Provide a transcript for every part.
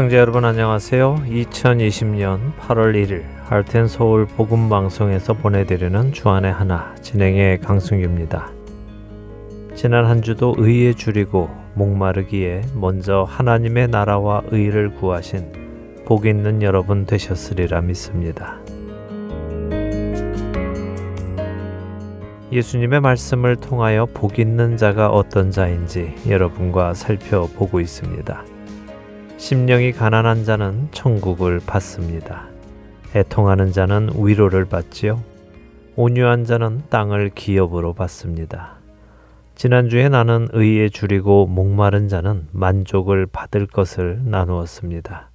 애청자 여러분 안녕하세요. 2020년 8월 1일 할텐 서울 복음 방송에서 보내드리는 주안의 하나 진행의 강승규입니다. 지난 한 주도 의에 줄이고 목마르기에 먼저 하나님의 나라와 의를 구하신 복 있는 여러분 되셨으리라 믿습니다. 예수님의 말씀을 통하여 복 있는 자가 어떤 자인지 여러분과 살펴보고 있습니다. 심령이 가난한 자는 천국을 받습니다. 애통하는 자는 위로를 받지요. 온유한 자는 땅을 기업으로 받습니다. 지난주에 나는 의에 줄이고 목마른 자는 만족을 받을 것을 나누었습니다.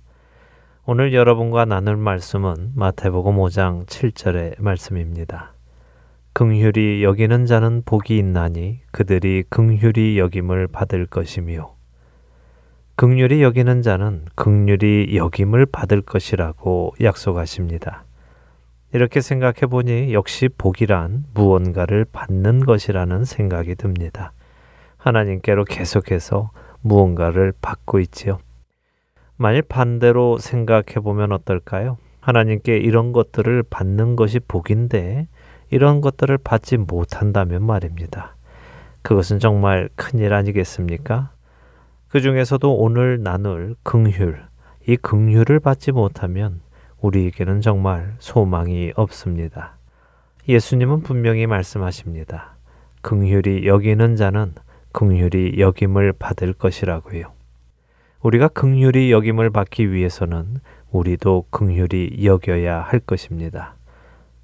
오늘 여러분과 나눌 말씀은 마태복음 5장 7절의 말씀입니다. 긍휼히 여기는 자는 복이 있나니 그들이 긍휼히 여김을 받을 것이며 극률이 여기는 자는 극률이 여김을 받을 것이라고 약속하십니다. 이렇게 생각해 보니 역시 복이란 무언가를 받는 것이라는 생각이 듭니다. 하나님께로 계속해서 무언가를 받고 있지요. 만일 반대로 생각해 보면 어떨까요? 하나님께 이런 것들을 받는 것이 복인데 이런 것들을 받지 못한다면 말입니다. 그것은 정말 큰일 아니겠습니까? 그 중에서도 오늘 나눌 긍휼, 이 긍휼을 받지 못하면 우리에게는 정말 소망이 없습니다. 예수님은 분명히 말씀하십니다. 긍휼이 여기는 자는 긍휼이 여김을 받을 것이라고요. 우리가 긍휼이 여김을 받기 위해서는 우리도 긍휼이 여겨야 할 것입니다.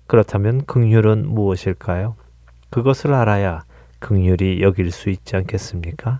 그렇다면 긍휼은 무엇일까요? 그것을 알아야 긍휼이 여길 수 있지 않겠습니까?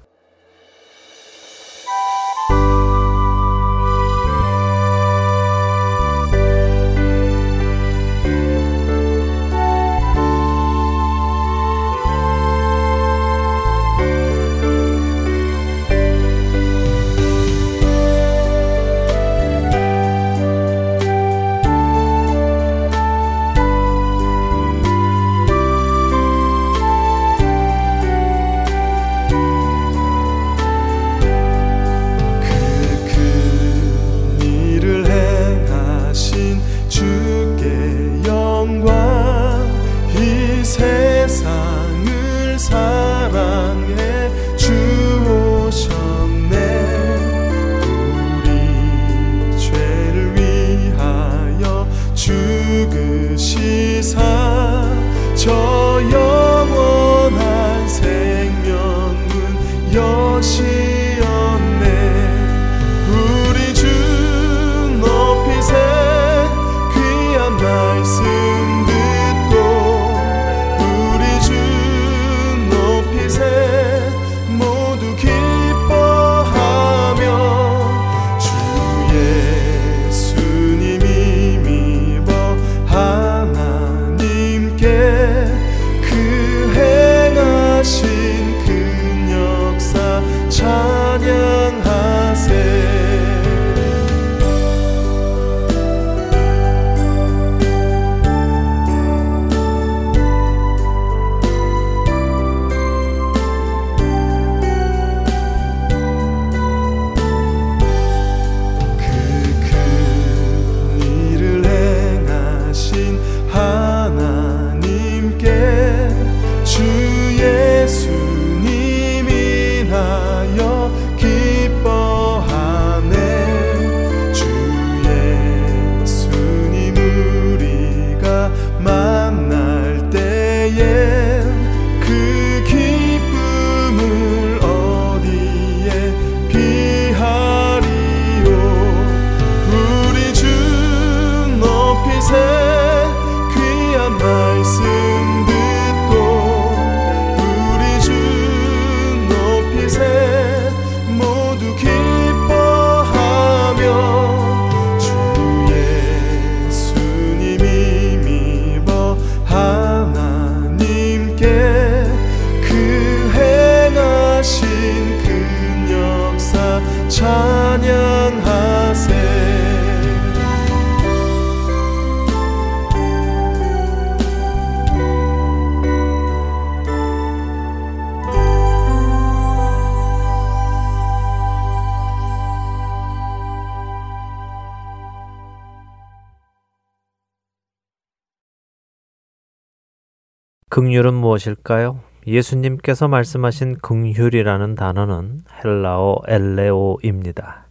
극률은 무엇일까요? 예수님께서 말씀하신 긍휼이라는 단어는 헬라어 엘레오입니다.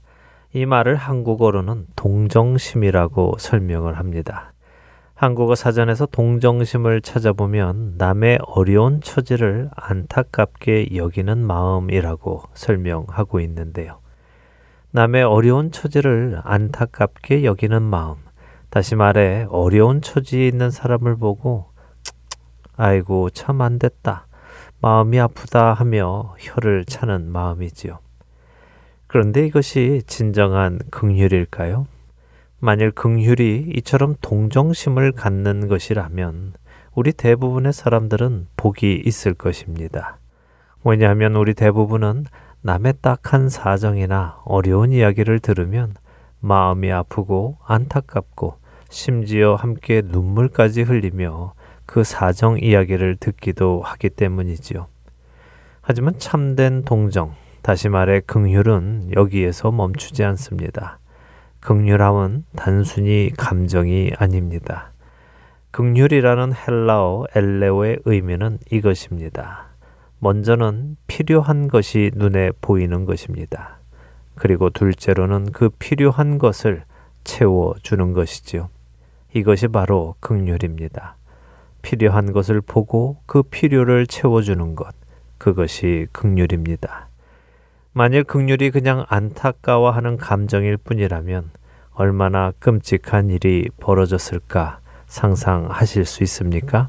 이 말을 한국어로는 동정심이라고 설명을 합니다. 한국어 사전에서 동정심을 찾아보면 남의 어려운 처지를 안타깝게 여기는 마음이라고 설명하고 있는데요. 남의 어려운 처지를 안타깝게 여기는 마음. 다시 말해, 어려운 처지에 있는 사람을 보고, 아이고, 참 안 됐다. 마음이 아프다 하며 혀를 차는 마음이지요. 그런데 이것이 진정한 긍휼일까요? 만일 긍휼이 이처럼 동정심을 갖는 것이라면 우리 대부분의 사람들은 복이 있을 것입니다. 왜냐하면 우리 대부분은 남의 딱한 사정이나 어려운 이야기를 들으면 마음이 아프고 안타깝고 심지어 함께 눈물까지 흘리며 그 사정 이야기를 듣기도 하기 때문이지요. 하지만 참된 동정, 다시 말해 긍휼은 여기에서 멈추지 않습니다. 극률함은 단순히 감정이 아닙니다. 극률이라는 헬라어 엘레오의 의미는 이것입니다. 먼저는 필요한 것이 눈에 보이는 것입니다. 그리고 둘째로는 그 필요한 것을 채워주는 것이지요. 이것이 바로 극률입니다. 필요한 것을 보고 그 필요를 채워주는 것, 그것이 극률입니다. 만일 극률이 그냥 안타까워하는 감정일 뿐이라면 얼마나 끔찍한 일이 벌어졌을까 상상하실 수 있습니까?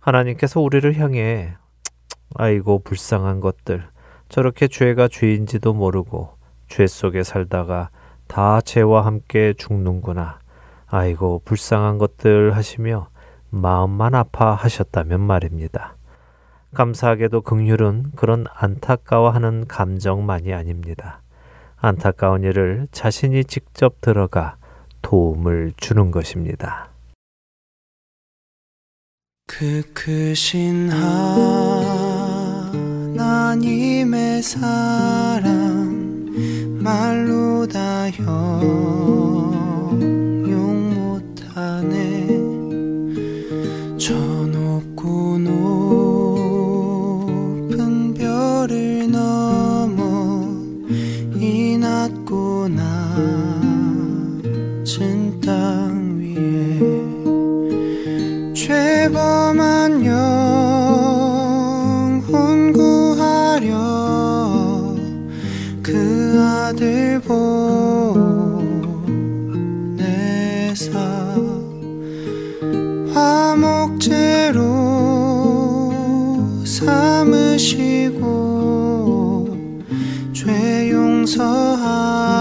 하나님께서 우리를 향해 아이고 불쌍한 것들 저렇게 죄가 죄인지도 모르고 죄 속에 살다가 다 죄와 함께 죽는구나. 아이고 불쌍한 것들 하시며 마음만 아파하셨다면 말입니다. 감사하게도 긍휼은 그런 안타까워하는 감정만이 아닙니다. 안타까운 일을 자신이 직접 들어가 도움을 주는 것입니다. 그 크신 하나님의 사랑 말로 다형 저 삼으시고 죄 용서하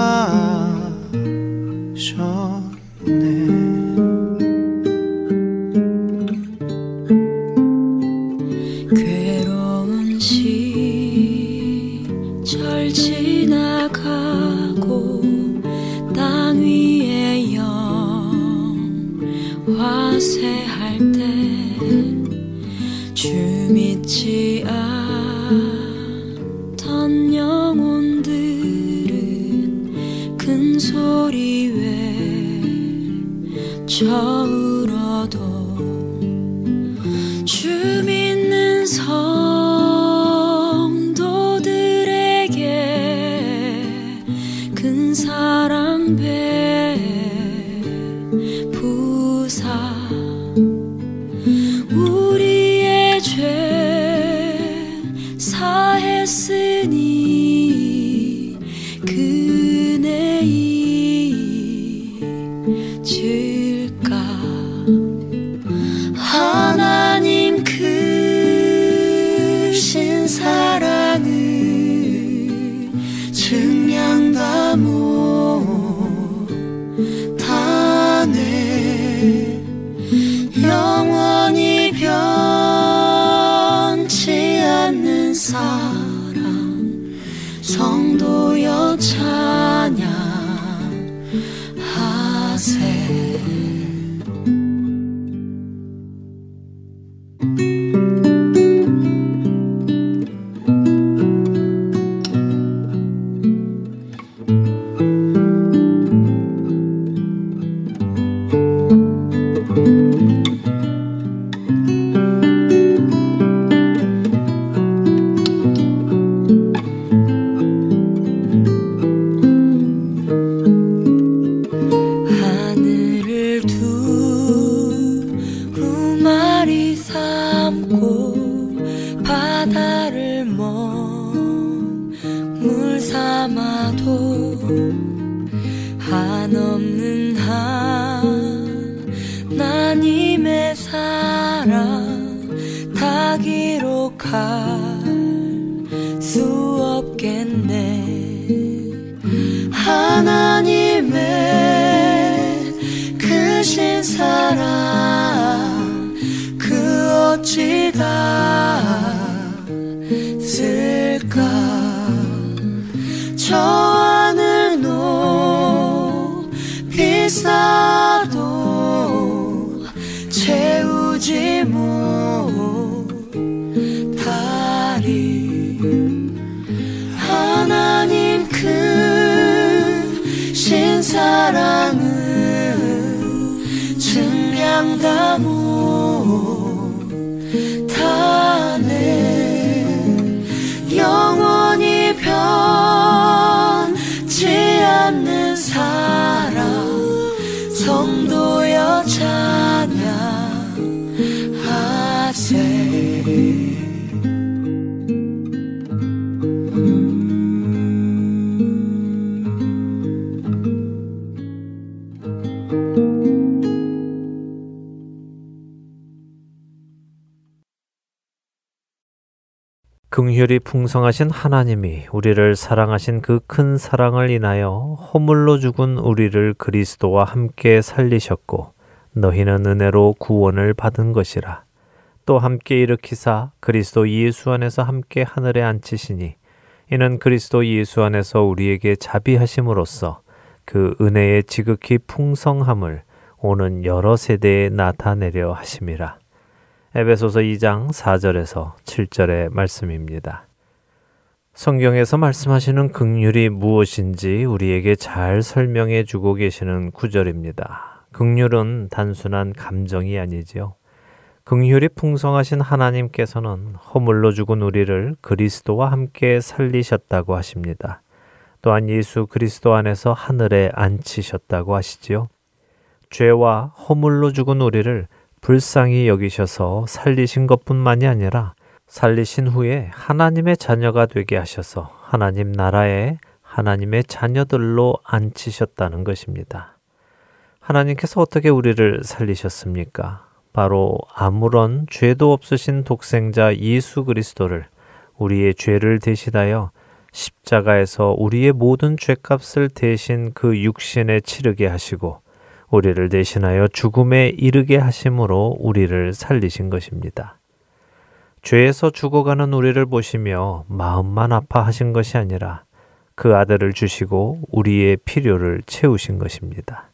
쓸까? 저 하늘 높이 쌓도 채우지 못하리. 하나님 크신 사랑은 증량다 못 긍휼이 풍성하신 하나님이 우리를 사랑하신 그 큰 사랑을 인하여 허물로 죽은 우리를 그리스도와 함께 살리셨고 너희는 은혜로 구원을 받은 것이라. 또 함께 일으키사 그리스도 예수 안에서 함께 하늘에 앉히시니 이는 그리스도 예수 안에서 우리에게 자비하심으로써 그 은혜의 지극히 풍성함을 오는 여러 세대에 나타내려 하심이라. 에베소서 2장 4절에서 7절의 말씀입니다. 성경에서 말씀하시는 극률이 무엇인지 우리에게 잘 설명해 주고 계시는 구절입니다. 극률은 단순한 감정이 아니지요. 극률이 풍성하신 하나님께서는 허물로 죽은 우리를 그리스도와 함께 살리셨다고 하십니다. 또한 예수 그리스도 안에서 하늘에 앉히셨다고 하시지요. 죄와 허물로 죽은 우리를 불쌍히 여기셔서 살리신 것뿐만이 아니라 살리신 후에 하나님의 자녀가 되게 하셔서 하나님 나라에 하나님의 자녀들로 앉히셨다는 것입니다. 하나님께서 어떻게 우리를 살리셨습니까? 바로 아무런 죄도 없으신 독생자 예수 그리스도를 우리의 죄를 대신하여 십자가에서 우리의 모든 죄값을 대신 그 육신에 치르게 하시고 우리를 대신하여 죽음에 이르게 하심으로 우리를 살리신 것입니다. 죄에서 죽어가는 우리를 보시며 마음만 아파하신 것이 아니라 그 아들을 주시고 우리의 필요를 채우신 것입니다.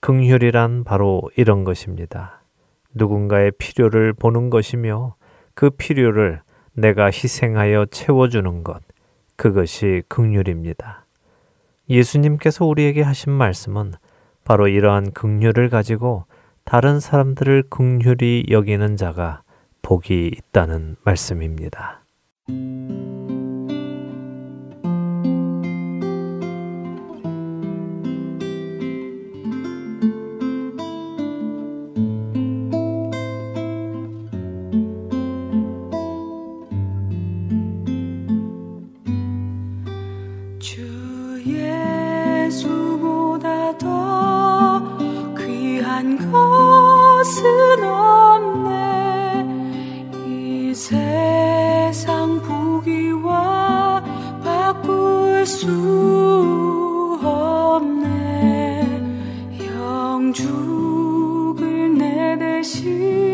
긍휼이란 바로 이런 것입니다. 누군가의 필요를 보는 것이며 그 필요를 내가 희생하여 채워주는 것, 그것이 긍휼입니다. 예수님께서 우리에게 하신 말씀은 바로 이러한 긍휼을 가지고 다른 사람들을 긍휼히 여기는 자가 복이 있다는 말씀입니다. 것은 없네. 이 세상 부귀와 바꿀 수 없네. 영죽을 내 대신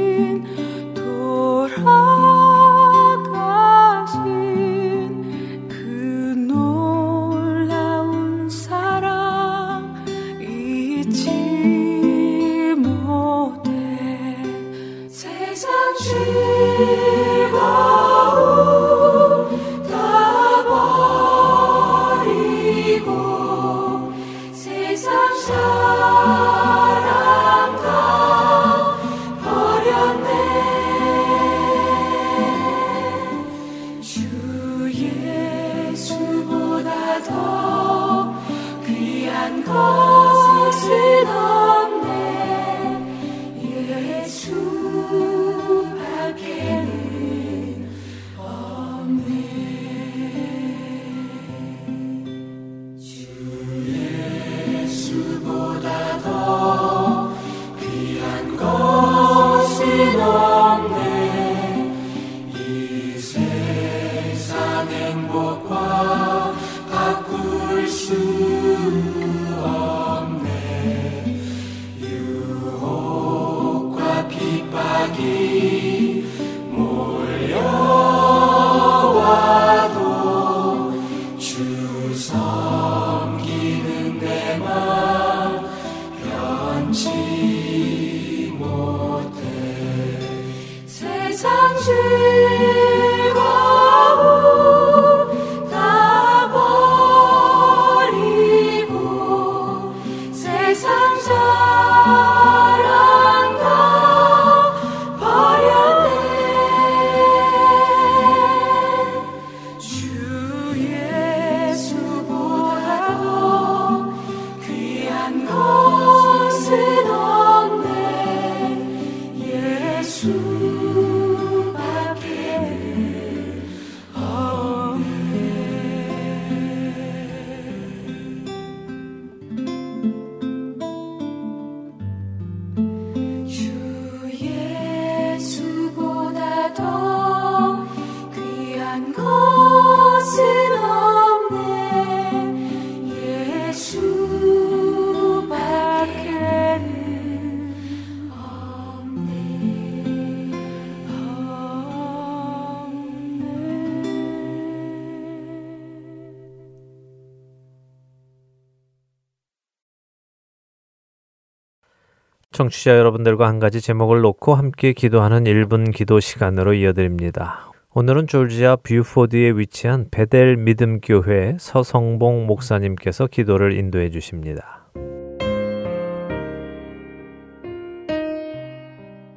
청취자 여러분들과 한 가지 제목을 놓고 함께 기도하는 1분 기도 시간으로 이어드립니다. 오늘은 졸지아 뷰포드에 위치한 베델 믿음교회 서성봉 목사님께서 기도를 인도해 주십니다.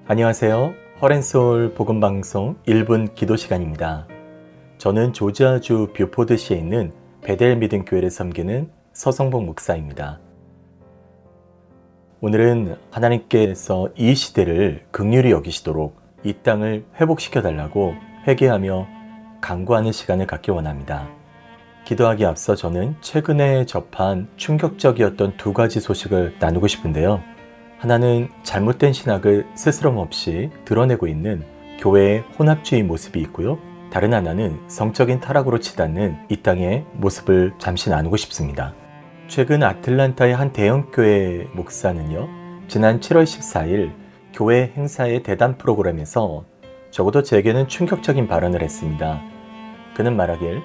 안녕하세요. Heart and Soul 복음방송 1분 기도 시간입니다. 저는 조지아주 뷰포드시에 있는 베델 믿음교회를 섬기는 서성봉 목사입니다. 오늘은 하나님께서 이 시대를 극률히 여기시도록 이 땅을 회복시켜 달라고 회개하며 강구하는 시간을 갖기 원합니다. 기도하기 앞서 저는 최근에 접한 충격적이었던 두 가지 소식을 나누고 싶은데요. 하나는 잘못된 신학을 스스럼 없이 드러내고 있는 교회의 혼합주의 모습이 있고요. 다른 하나는 성적인 타락으로 치닫는 이 땅의 모습을 잠시 나누고 싶습니다. 최근 아틀란타의 한 대형교회 목사는요, 지난 7월 14일 교회 행사의 대담 프로그램에서 적어도 제게는 충격적인 발언을 했습니다. 그는 말하길,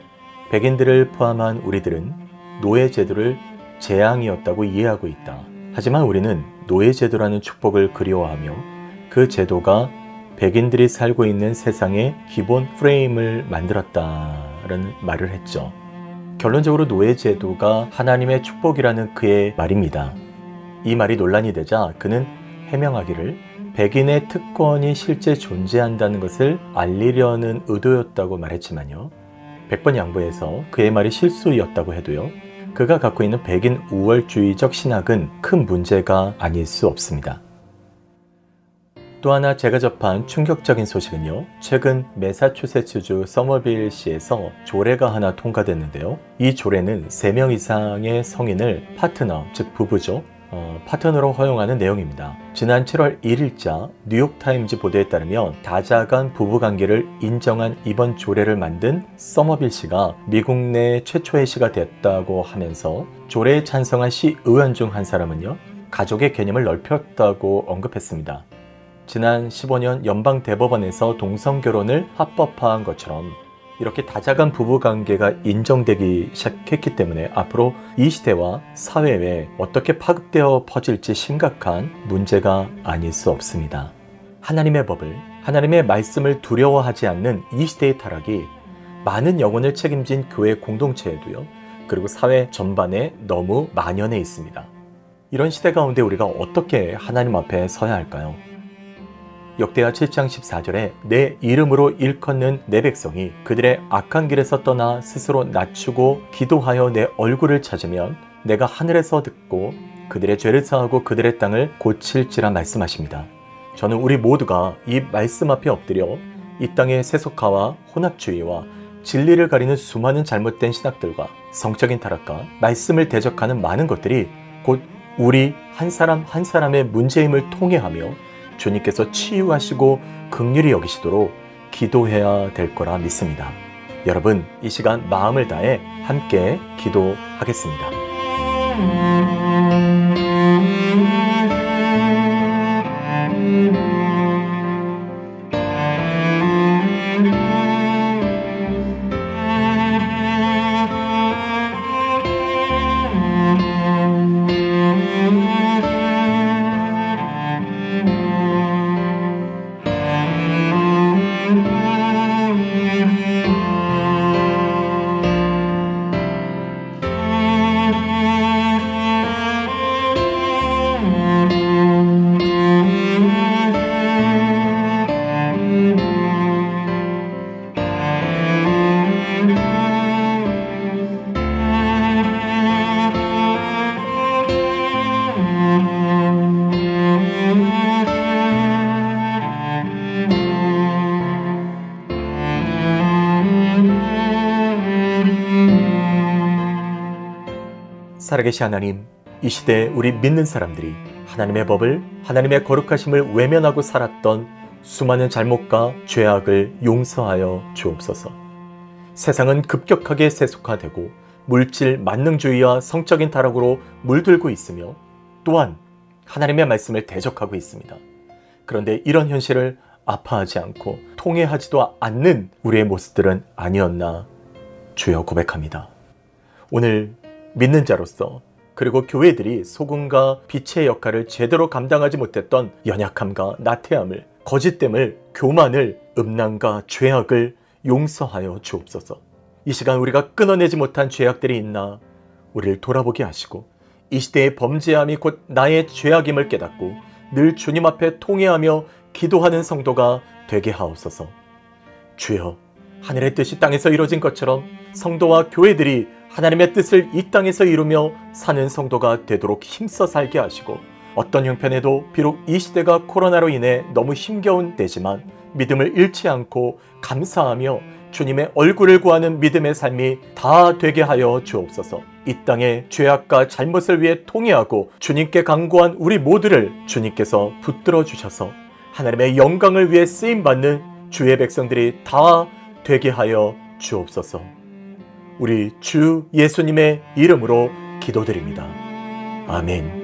백인들을 포함한 우리들은 노예 제도를 재앙이었다고 이해하고 있다. 하지만 우리는 노예 제도라는 축복을 그리워하며 그 제도가 백인들이 살고 있는 세상의 기본 프레임을 만들었다라는 말을 했죠. 결론적으로 노예 제도가 하나님의 축복이라는 그의 말입니다. 이 말이 논란이 되자 그는 해명하기를 백인의 특권이 실제 존재한다는 것을 알리려는 의도였다고 말했지만요. 100번 양보해서 그의 말이 실수였다고 해도요. 그가 갖고 있는 백인 우월주의적 신학은 큰 문제가 아닐 수 없습니다. 또 하나 제가 접한 충격적인 소식은요. 최근 메사추세츠주 서머빌시에서 조례가 하나 통과됐는데요. 이 조례는 3명 이상의 성인을 파트너, 즉 부부죠. 어, 파트너로 허용하는 내용입니다. 지난 7월 1일자 뉴욕타임즈 보도에 따르면 다자 간 부부관계를 인정한 이번 조례를 만든 서머빌 씨가 미국 내 최초의 시가 됐다고 하면서 조례에 찬성한 시 의원 중 한 사람은요. 가족의 개념을 넓혔다고 언급했습니다. 지난 15년 연방 대법원에서 동성 결혼을 합법화한 것처럼 이렇게 다자간 부부 관계가 인정되기 시작했기 때문에 앞으로 이 시대와 사회에 어떻게 파급되어 퍼질지 심각한 문제가 아닐 수 없습니다. 하나님의 법을, 하나님의 말씀을 두려워하지 않는 이 시대의 타락이 많은 영혼을 책임진 교회 공동체에도요, 그리고 사회 전반에 너무 만연해 있습니다. 이런 시대 가운데 우리가 어떻게 하나님 앞에 서야 할까요? 역대하 7장 14절에 내 이름으로 일컫는 내 백성이 그들의 악한 길에서 떠나 스스로 낮추고 기도하여 내 얼굴을 찾으면 내가 하늘에서 듣고 그들의 죄를 사하고 그들의 땅을 고칠지라 말씀하십니다. 저는 우리 모두가 이 말씀 앞에 엎드려 이 땅의 세속화와 혼합주의와 진리를 가리는 수많은 잘못된 신학들과 성적인 타락과 말씀을 대적하는 많은 것들이 곧 우리 한 사람 한 사람의 문제임을 통해하며 주님께서 치유하시고 극률이 여기시도록 기도해야 될 거라 믿습니다. 여러분, 이 시간 마음을 다해 함께 기도하겠습니다. 살아계신 하나님, 이 시대에 우리 믿는 사람들이 하나님의 법을, 하나님의 거룩하심을 외면하고 살았던 수많은 잘못과 죄악을 용서하여 주옵소서. 세상은 급격하게 세속화되고 물질 만능주의와 성적인 타락으로 물들고 있으며 또한 하나님의 말씀을 대적하고 있습니다. 그런데 이런 현실을 아파하지 않고 통해하지도 않는 우리의 모습들은 아니었나 주여 고백합니다. 오늘 믿는 자로서 그리고 교회들이 소금과 빛의 역할을 제대로 감당하지 못했던 연약함과 나태함을, 거짓됨을, 교만을, 음란과 죄악을 용서하여 주옵소서. 이 시간 우리가 끊어내지 못한 죄악들이 있나 우리를 돌아보게 하시고 이 시대의 범죄함이 곧 나의 죄악임을 깨닫고 늘 주님 앞에 통회하며 기도하는 성도가 되게 하옵소서. 주여, 하늘의 뜻이 땅에서 이루어진 것처럼 성도와 교회들이 하나님의 뜻을 이 땅에서 이루며 사는 성도가 되도록 힘써 살게 하시고 어떤 형편에도 비록 이 시대가 코로나로 인해 너무 힘겨운 때지만 믿음을 잃지 않고 감사하며 주님의 얼굴을 구하는 믿음의 삶이 다 되게 하여 주옵소서. 이 땅의 죄악과 잘못을 위해 통회하고 주님께 강구한 우리 모두를 주님께서 붙들어 주셔서 하나님의 영광을 위해 쓰임 받는 주의 백성들이 다 되게 하여 주옵소서. 우리 주 예수님의 이름으로 기도드립니다. 아멘.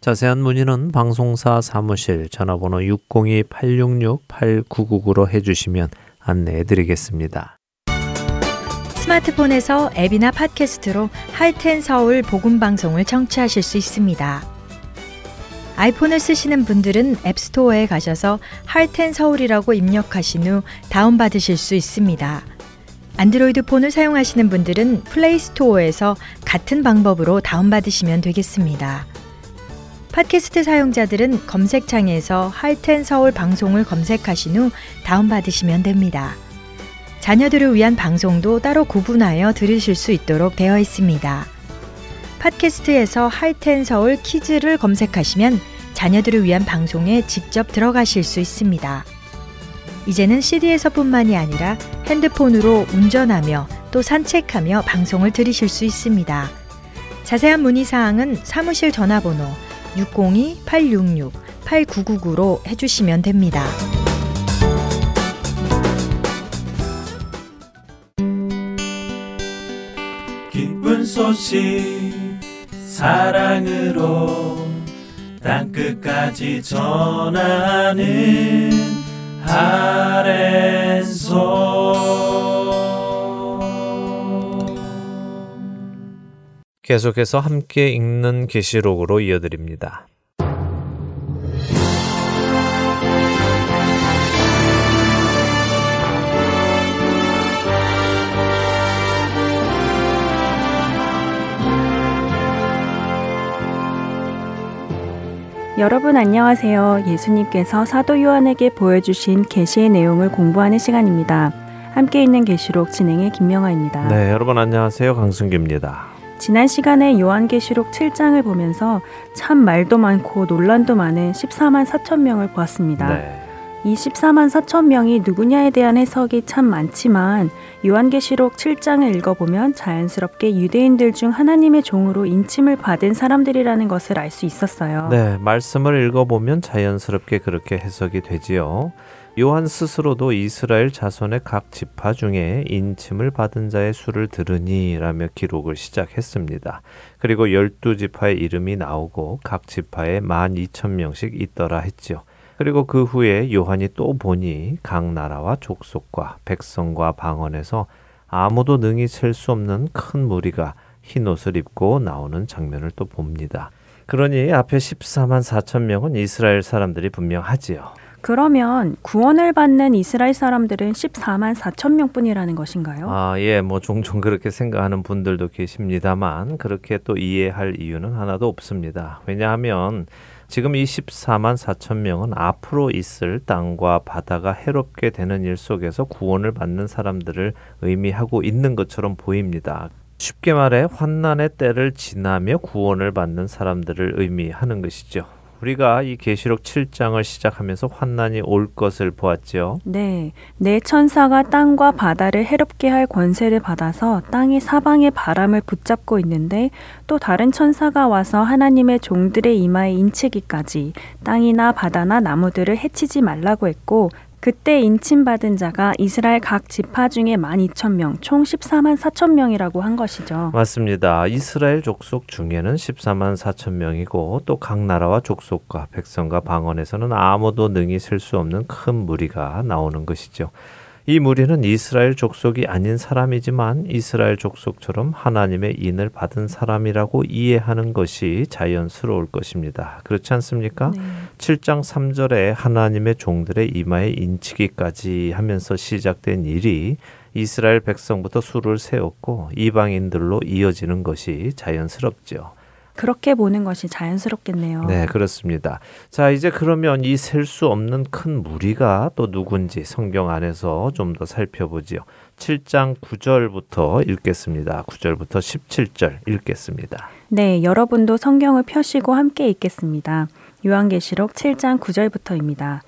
자세한 문의는 방송사 사무실 전화번호 602-866-8999로 해주시면 안내해 드리겠습니다. 스마트폰에서 앱이나 팟캐스트로 Heart and Soul 복음 방송을 청취하실 수 있습니다. 아이폰을 쓰시는 분들은 앱스토어에 가셔서 Heart and Soul이라고 입력하신 후 다운받으실 수 있습니다. 안드로이드 폰을 사용하시는 분들은 플레이 스토어에서 같은 방법으로 다운받으시면 되겠습니다. 팟캐스트 사용자들은 검색창에서 할텐 서울 방송을 검색하신 후 다운받으시면 됩니다. 자녀들을 위한 방송도 따로 구분하여 들으실 수 있도록 되어 있습니다. 팟캐스트에서 할텐 서울 키즈를 검색하시면 자녀들을 위한 방송에 직접 들어가실 수 있습니다. 이제는 CD에서뿐만이 아니라 핸드폰으로 운전하며 또 산책하며 방송을 들으실 수 있습니다. 자세한 문의 사항은 사무실 전화번호 602-866-8999로 해주시면 됩니다. 기쁜 소식 사랑으로 땅끝까지 전하는 아랜소 계속해서 함께 읽는 계시록으로 이어드립니다. 여러분 안녕하세요. 예수님께서 사도 요한에게 보여주신 계시의 내용을 공부하는 시간입니다. 함께 있는 계시록 진행의 김명아입니다. 네, 여러분 안녕하세요. 강승규입니다. 지난 시간에 요한계시록 7장을 보면서 참 말도 많고 논란도 많은 14만 4천 명을 보았습니다. 네. 이 14만 4천 명이 누구냐에 대한 해석이 참 많지만 요한계시록 7장을 읽어보면 자연스럽게 유대인들 중 하나님의 종으로 인침을 받은 사람들이라는 것을 알 수 있었어요. 네, 말씀을 읽어보면 자연스럽게 그렇게 해석이 되지요. 요한 스스로도 이스라엘 자손의 각 지파 중에 인침을 받은 자의 수를 들으니라며 기록을 시작했습니다. 그리고 열두 지파의 이름이 나오고 각 지파에 만 이천 명씩 있더라 했지요. 그리고 그 후에 요한이 또 보니 각 나라와 족속과 백성과 방언에서 아무도 능히 셀 수 없는 큰 무리가 흰 옷을 입고 나오는 장면을 또 봅니다. 그러니 앞에 14만 4천 명은 이스라엘 사람들이 분명하지요. 그러면 구원을 받는 이스라엘 사람들은 14만 4천 명뿐이라는 것인가요? 아, 예, 뭐 종종 그렇게 생각하는 분들도 계십니다만 그렇게 또 이해할 이유는 하나도 없습니다. 왜냐하면 지금 이 14만 4천 명은 앞으로 있을 땅과 바다가 해롭게 되는 일 속에서 구원을 받는 사람들을 의미하고 있는 것처럼 보입니다. 쉽게 말해 환난의 때를 지나며 구원을 받는 사람들을 의미하는 것이죠. 우리가 이 계시록 7장을 시작하면서 환난이 올 것을 보았죠. 네, 내 천사가 땅과 바다를 해롭게 할 권세를 받아서 땅이 사방의 바람을 붙잡고 있는데 또 다른 천사가 와서 하나님의 종들의 이마에 인치기까지 땅이나 바다나 나무들을 해치지 말라고 했고 그때 인침받은 자가 이스라엘 각 지파 중에 12,000명, 총 14만 4천 명이라고 한 것이죠. 맞습니다. 이스라엘 족속 중에는 14만 4천 명이고 또 각 나라와 족속과 백성과 방언에서는 아무도 능히 셀 수 없는 큰 무리가 나오는 것이죠. 이 무리는 이스라엘 족속이 아닌 사람이지만 이스라엘 족속처럼 하나님의 인을 받은 사람이라고 이해하는 것이 자연스러울 것입니다. 그렇지 않습니까? 네. 7장 3절에 하나님의 종들의 이마에 인치기까지 하면서 시작된 일이 이스라엘 백성부터 수를 세웠고 이방인들로 이어지는 것이 자연스럽죠. 그렇게 보는 것이 자연스럽겠네요. 네, 그렇습니다. 자, 이제 그러면 이 셀 수 없는 큰 무리가 또 누군지 성경 안에서 좀 더 살펴보지요. 7장 9절부터 읽겠습니다. 9절부터 17절 읽겠습니다. 네, 여러분도 성경을 펴시고 함께 읽겠습니다. 요한계시록 7장 9절부터입니다.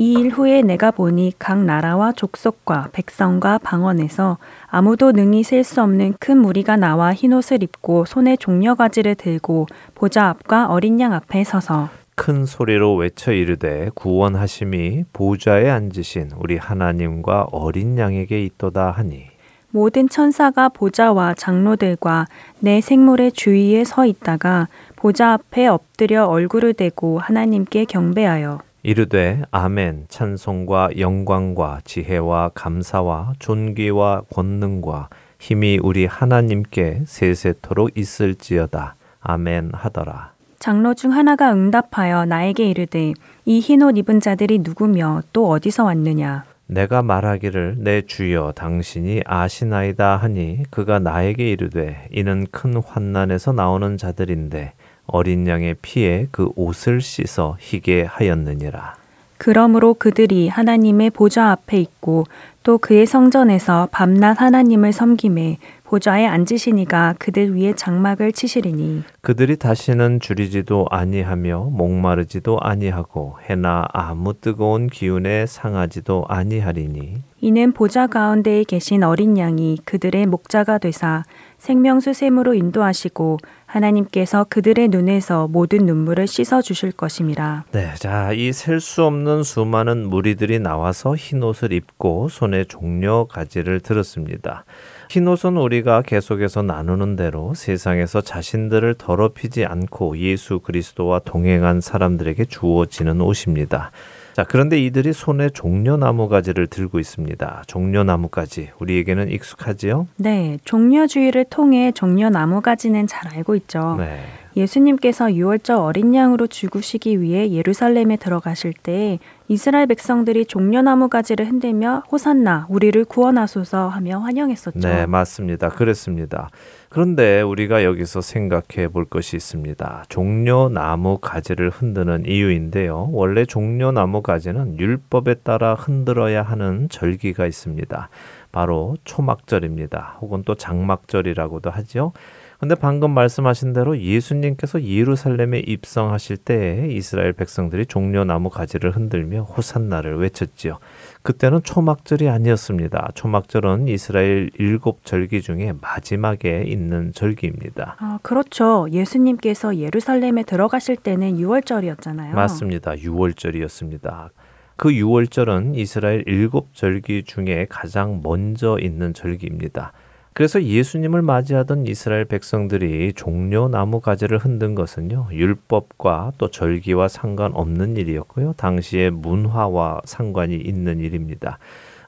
이 일 후에 내가 보니 각 나라와 족속과 백성과 방언에서 아무도 능히 셀 수 없는 큰 무리가 나와 흰옷을 입고 손에 종려가지를 들고 보좌 앞과 어린 양 앞에 서서 큰 소리로 외쳐 이르되 구원하심이 보좌에 앉으신 우리 하나님과 어린 양에게 있도다 하니. 모든 천사가 보좌와 장로들과 내 생물의 주위에 서 있다가 보좌 앞에 엎드려 얼굴을 대고 하나님께 경배하여 이르되 아멘. 찬송과 영광과 지혜와 감사와 존귀와 권능과 힘이 우리 하나님께 세세토록 있을지어다. 아멘 하더라. 장로 중 하나가 응답하여 나에게 이르되 이 흰 옷 입은 자들이 누구며 또 어디서 왔느냐? 내가 말하기를 내 주여 당신이 아시나이다 하니 그가 나에게 이르되 이는 큰 환난에서 나오는 자들인데 어린 양의 피에 그 옷을 씻어 희게 하였느니라. 그러므로 그들이 하나님의 보좌 앞에 있고 또 그의 성전에서 밤낮 하나님을 섬김에 보좌에 앉으시니가 그들 위에 장막을 치시리니 그들이 다시는 줄이지도 아니하며 목마르지도 아니하고 해나 아무 뜨거운 기운에 상하지도 아니하리니 이는 보좌 가운데에 계신 어린 양이 그들의 목자가 되사 생명수 샘으로 인도하시고 하나님께서 그들의 눈에서 모든 눈물을 씻어 주실 것임이라. 네, 자, 이 셀 수 없는 수많은 무리들이 나와서 흰 옷을 입고 손에 종려 가지를 들었습니다. 흰옷은 우리가 계속해서 나누는 대로 세상에서 자신들을 더럽히지 않고 예수 그리스도와 동행한 사람들에게 주어지는 옷입니다. 자, 그런데 이들이 손에 종려나무 가지를 들고 있습니다. 종려나무 가지. 우리에게는 익숙하지요? 네, 종려주의를 통해 종려나무 가지는 잘 알고 있죠. 네. 예수님께서 유월절 어린 양으로 죽으시기 위해 예루살렘에 들어가실 때 이스라엘 백성들이 종려나무 가지를 흔들며 호산나 우리를 구원하소서 하며 환영했었죠. 네, 맞습니다. 그랬습니다. 그런데 우리가 여기서 생각해 볼 것이 있습니다. 종려나무 가지를 흔드는 이유인데요. 원래 종려나무 가지는 율법에 따라 흔들어야 하는 절기가 있습니다. 바로 초막절입니다. 혹은 또 장막절이라고도 하죠. 근데 방금 말씀하신 대로 예수님께서 예루살렘에 입성하실 때에 이스라엘 백성들이 종려나무 가지를 흔들며 호산나를 외쳤지요. 그때는 초막절이 아니었습니다. 초막절은 이스라엘 일곱 절기 중에 마지막에 있는 절기입니다. 아, 그렇죠. 예수님께서 예루살렘에 들어가실 때는 6월절이었잖아요. 맞습니다. 6월절이었습니다. 그 6월절은 이스라엘 일곱 절기 중에 가장 먼저 있는 절기입니다. 그래서 예수님을 맞이하던 이스라엘 백성들이 종려 나무 가지를 흔든 것은요, 율법과 또 절기와 상관없는 일이었고요. 당시의 문화와 상관이 있는 일입니다.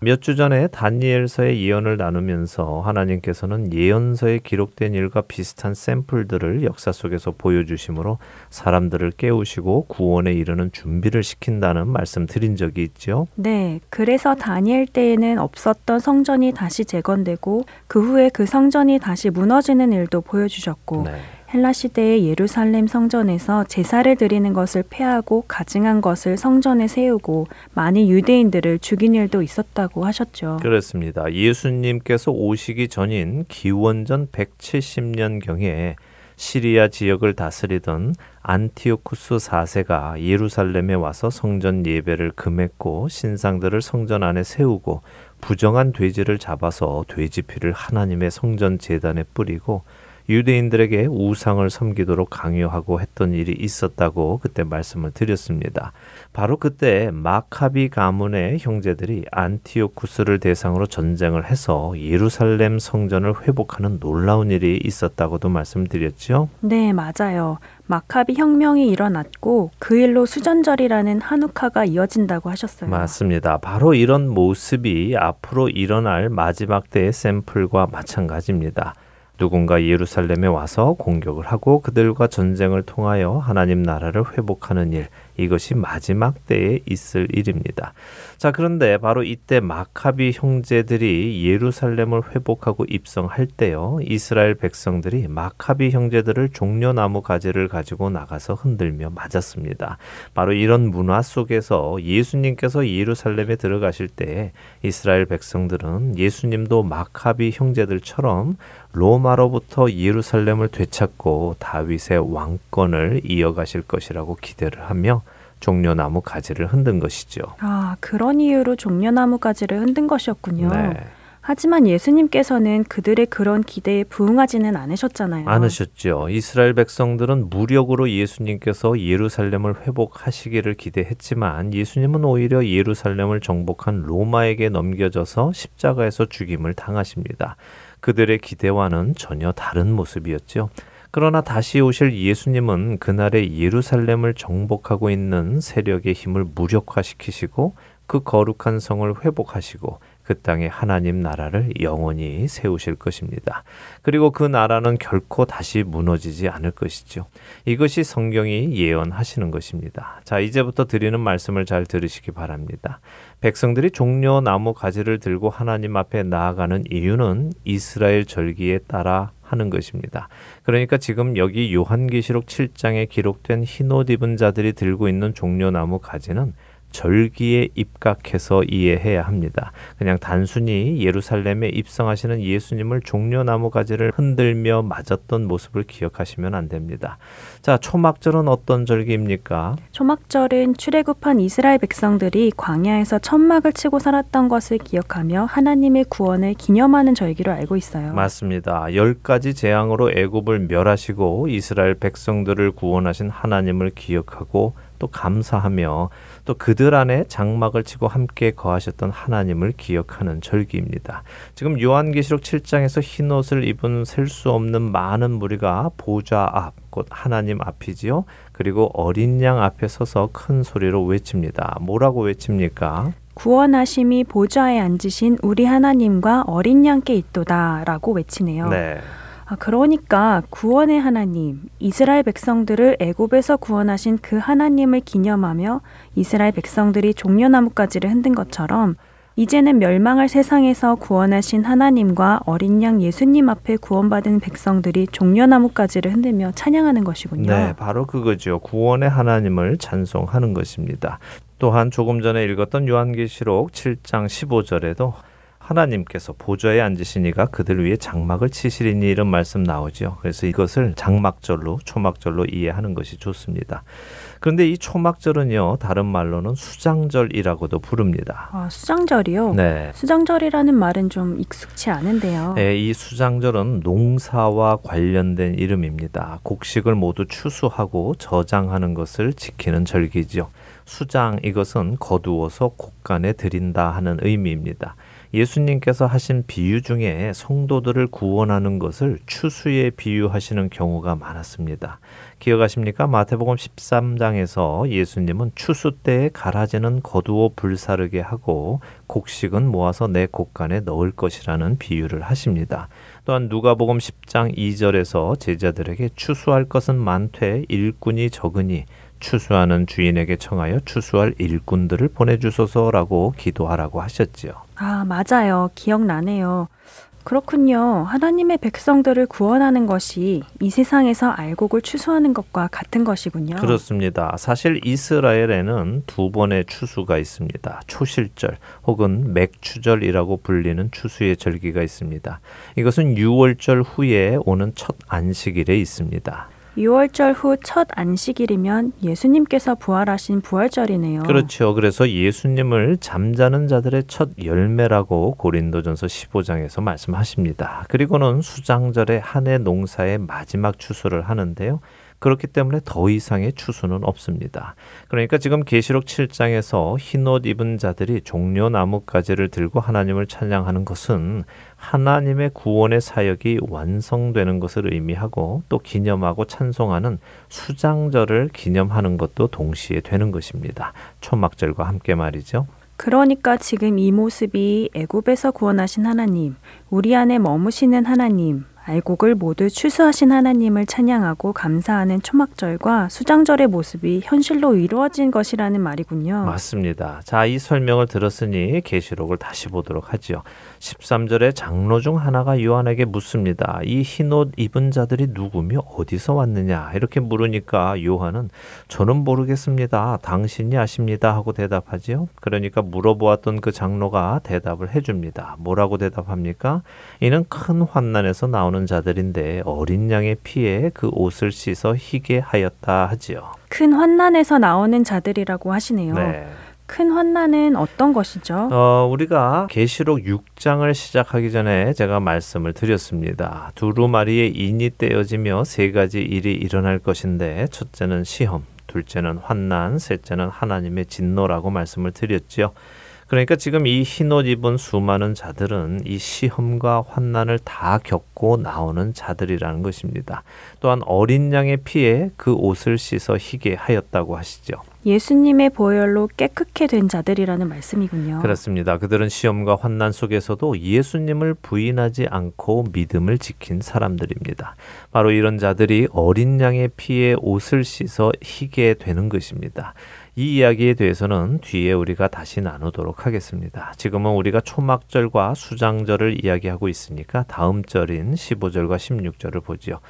몇 주 전에 다니엘서의 예언을 나누면서 하나님께서는 예언서에 기록된 일과 비슷한 샘플들을 역사 속에서 보여주심으로 사람들을 깨우시고 구원에 이르는 준비를 시킨다는 말씀 드린 적이 있죠. 네, 그래서 다니엘 때에는 없었던 성전이 다시 재건되고 그 후에 그 성전이 다시 무너지는 일도 보여주셨고 네. 헬라 시대의 예루살렘 성전에서 제사를 드리는 것을 폐하고 가증한 것을 성전에 세우고 많은 유대인들을 죽인 일도 있었다고 하셨죠. 그렇습니다. 예수님께서 오시기 전인 기원전 170년 경에 시리아 지역을 다스리던 안티오쿠스 4세가 예루살렘에 와서 성전 예배를 금했고 신상들을 성전 안에 세우고 부정한 돼지를 잡아서 돼지 피를 하나님의 성전 제단에 뿌리고 유대인들에게 우상을 섬기도록 강요하고 했던 일이 있었다고 그때 말씀을 드렸습니다. 바로 그때 마카비 가문의 형제들이 안티오쿠스를 대상으로 전쟁을 해서 예루살렘 성전을 회복하는 놀라운 일이 있었다고도 말씀드렸죠. 네, 맞아요. 마카비 혁명이 일어났고 그 일로 수전절이라는 한우카가 이어진다고 하셨어요. 맞습니다. 바로 이런 모습이 앞으로 일어날 마지막 때의 샘플과 마찬가지입니다. 누군가 예루살렘에 와서 공격을 하고 그들과 전쟁을 통하여 하나님 나라를 회복하는 일, 이것이 마지막 때에 있을 일입니다. 자, 그런데 바로 이때 마카비 형제들이 예루살렘을 회복하고 입성할 때요, 이스라엘 백성들이 마카비 형제들을 종려나무 가지를 가지고 나가서 흔들며 맞았습니다. 바로 이런 문화 속에서 예수님께서 예루살렘에 들어가실 때 이스라엘 백성들은 예수님도 마카비 형제들처럼 로마로부터 예루살렘을 되찾고 다윗의 왕권을 이어가실 것이라고 기대를 하며 종려나무 가지를 흔든 것이죠. 아, 그런 이유로 종려나무 가지를 흔든 것이었군요. 네. 하지만 예수님께서는 그들의 그런 기대에 부응하지는 않으셨잖아요. 않으셨죠. 이스라엘 백성들은 무력으로 예수님께서 예루살렘을 회복하시기를 기대했지만 예수님은 오히려 예루살렘을 정복한 로마에게 넘겨져서 십자가에서 죽임을 당하십니다. 그들의 기대와는 전혀 다른 모습이었죠. 그러나 다시 오실 예수님은 그날의 예루살렘을 정복하고 있는 세력의 힘을 무력화시키시고 그 거룩한 성을 회복하시고 그 땅에 하나님 나라를 영원히 세우실 것입니다. 그리고 그 나라는 결코 다시 무너지지 않을 것이죠. 이것이 성경이 예언하시는 것입니다. 자, 이제부터 드리는 말씀을 잘 들으시기 바랍니다. 백성들이 종려 나무 가지를 들고 하나님 앞에 나아가는 이유는 이스라엘 절기에 따라 하는 것입니다. 그러니까 지금 여기 요한계시록 7장에 기록된 흰 옷 입은 자들이 들고 있는 종려나무 가지는 절기에 입각해서 이해해야 합니다. 그냥 단순히 예루살렘에 입성하시는 예수님을 종려나무 가지를 흔들며 맞았던 모습을 기억하시면 안 됩니다. 자, 초막절은 어떤 절기입니까? 초막절은 출애굽한 이스라엘 백성들이 광야에서 천막을 치고 살았던 것을 기억하며 하나님의 구원을 기념하는 절기로 알고 있어요. 맞습니다. 열 가지 재앙으로 애굽을 멸하시고 이스라엘 백성들을 구원하신 하나님을 기억하고 또 감사하며 또 그들 안에 장막을 치고 함께 거하셨던 하나님을 기억하는 절기입니다. 지금 요한계시록 7장에서 흰 옷을 입은 셀 수 없는 많은 무리가 보좌 앞, 곧 하나님 앞이지요. 그리고 어린 양 앞에 서서 큰 소리로 외칩니다. 뭐라고 외칩니까? 구원하심이 보좌에 앉으신 우리 하나님과 어린 양께 있도다라고 외치네요. 네. 아, 그러니까 구원의 하나님, 이스라엘 백성들을 애굽에서 구원하신 그 하나님을 기념하며 이스라엘 백성들이 종려나무가지를 흔든 것처럼 이제는 멸망할 세상에서 구원하신 하나님과 어린 양 예수님 앞에 구원받은 백성들이 종려나무가지를 흔들며 찬양하는 것이군요. 네, 바로 그거죠. 구원의 하나님을 찬송하는 것입니다. 또한 조금 전에 읽었던 요한계시록 7장 15절에도 하나님께서 보좌에 앉으시니가 그들 위에 장막을 치시리니 이런 말씀 나오죠. 그래서 이것을 장막절로 초막절로 이해하는 것이 좋습니다. 그런데 이 초막절은요 다른 말로는 수장절이라고도 부릅니다. 아, 수장절이요? 네. 수장절이라는 말은 좀 익숙치 않은데요. 네, 이 수장절은 농사와 관련된 이름입니다. 곡식을 모두 추수하고 저장하는 것을 지키는 절기죠. 수장 이것은 거두어서 곡간에 드린다 하는 의미입니다. 예수님께서 하신 비유 중에 성도들을 구원하는 것을 추수에 비유하시는 경우가 많았습니다. 기억하십니까? 마태복음 13장에서 예수님은 추수 때에 가라지는 거두어 불사르게 하고 곡식은 모아서 내 곡간에 넣을 것이라는 비유를 하십니다. 또한 누가복음 10장 2절에서 제자들에게 추수할 것은 많되 일꾼이 적으니 추수하는 주인에게 청하여 추수할 일꾼들을 보내주소서라고 기도하라고 하셨지요. 아, 맞아요. 기억나네요. 그렇군요. 하나님의 백성들을 구원하는 것이 이 세상에서 알곡을 추수하는 것과 같은 것이군요. 그렇습니다. 사실 이스라엘에는 두 번의 추수가 있습니다. 초실절 혹은 맥추절이라고 불리는 추수의 절기가 있습니다. 이것은 6월절 후에 오는 첫 안식일에 있습니다. 6월절 후 첫 안식일이면 예수님께서 부활하신 부활절이네요. 그렇죠. 그래서 예수님을 잠자는 자들의 첫 열매라고 고린도전서 15장에서 말씀하십니다. 그리고는 수장절에 한해 농사의 마지막 추수를 하는데요. 그렇기 때문에 더 이상의 추수는 없습니다. 그러니까 지금 계시록 7장에서 흰옷 입은 자들이 종려 나무 가지를 들고 하나님을 찬양하는 것은 하나님의 구원의 사역이 완성되는 것을 의미하고 또 기념하고 찬송하는 수장절을 기념하는 것도 동시에 되는 것입니다. 초막절과 함께 말이죠. 그러니까 지금 이 모습이 애굽에서 구원하신 하나님, 우리 안에 머무시는 하나님, 알곡을 모두 추수하신 하나님을 찬양하고 감사하는 초막절과 수장절의 모습이 현실로 이루어진 것이라는 말이군요. 맞습니다. 자, 이 설명을 들었으니 계시록을 다시 보도록 하지요. 13절에 장로 중 하나가 요한에게 묻습니다. 이 흰 옷 입은 자들이 누구며 어디서 왔느냐? 이렇게 물으니까 요한은 저는 모르겠습니다. 당신이 아십니다. 하고 대답하지요. 그러니까 물어보았던 그 장로가 대답을 해 줍니다. 뭐라고 대답합니까? 이는 큰 환난에서 나오 는 자들인데 어린 양의 피에 그 옷을 씻어 희게 하였다 하지요. 큰 환난에서 나오는 자들이라고 하시네요. 네. 큰 환난은 어떤 것이죠? 어, 우리가 계시록 6장을 시작하기 전에 제가 말씀을 드렸습니다. 두루마리의 인이 떼어지며 세 가지 일이 일어날 것인데 첫째는 시험, 둘째는 환난, 셋째는 하나님의 진노라고 말씀을 드렸지요. 그러니까 지금 이 흰옷 입은 수많은 자들은 이 시험과 환난을 다 겪고 나오는 자들이라는 것입니다. 또한 어린 양의 피에 그 옷을 씻어 희게 하였다고 하시죠. 예수님의 보혈로 깨끗게 된 자들이라는 말씀이군요. 그렇습니다. 그들은 시험과 환난 속에서도 예수님을 부인하지 않고 믿음을 지킨 사람들입니다. 바로 이런 자들이 어린 양의 피에 옷을 씻어 희게 되는 것입니다. 이 이야기에 대해서는 뒤에 우리가 다시 나누도록 하겠습니다. 지금은 우리가 초막절과 수장절을 이야기하고 있으니까 다음 절인 15절과 16절을 보지요.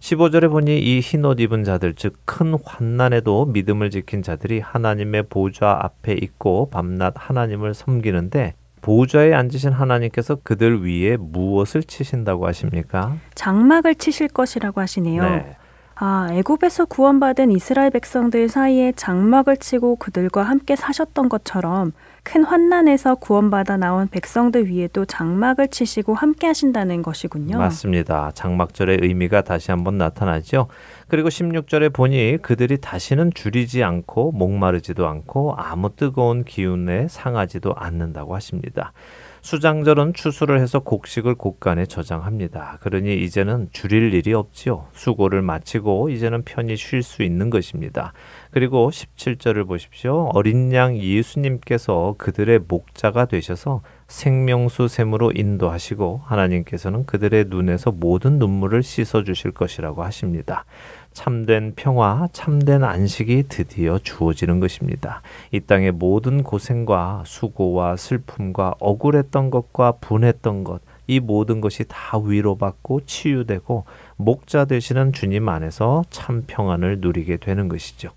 15절에 보니 이 흰 옷 입은 자들 즉 큰 환난에도 믿음을 지킨 자들이 하나님의 보좌 앞에 있고 밤낮 하나님을 섬기는데 보좌에 앉으신 하나님께서 그들 위에 무엇을 치신다고 하십니까? 장막을 치실 것이라고 하시네요. 네. 아, 애굽에서 구원받은 이스라엘 백성들 사이에 장막을 치고 그들과 함께 사셨던 것처럼 큰 환난에서 구원받아 나온 백성들 위에도 장막을 치시고 함께 하신다는 것이군요. 맞습니다. 장막절의 의미가 다시 한번 나타나죠. 그리고 16절에 보니 그들이 다시는 줄이지 않고 목마르지도 않고 아무 뜨거운 기운에 상하지도 않는다고 하십니다. 수장절은 추수를 해서 곡식을 곡간에 저장합니다. 그러니 이제는 줄일 일이 없지요. 수고를 마치고 이제는 편히 쉴 수 있는 것입니다. 그리고 17절을 보십시오. 어린 양 예수님께서 그들의 목자가 되셔서 생명수 샘으로 인도하시고 하나님께서는 그들의 눈에서 모든 눈물을 씻어 주실 것이라고 하십니다. 참된 평화, 참된 안식이 드디어 주어지는 것입니다. 이 땅의 모든 고생과 수고와 슬픔과 억울했던 것과 분했던 것, 이 모든 것이 다 위로받고 치유되고 목자 되시는 주님 안에서 참 평안을 누리게 되는 것이죠.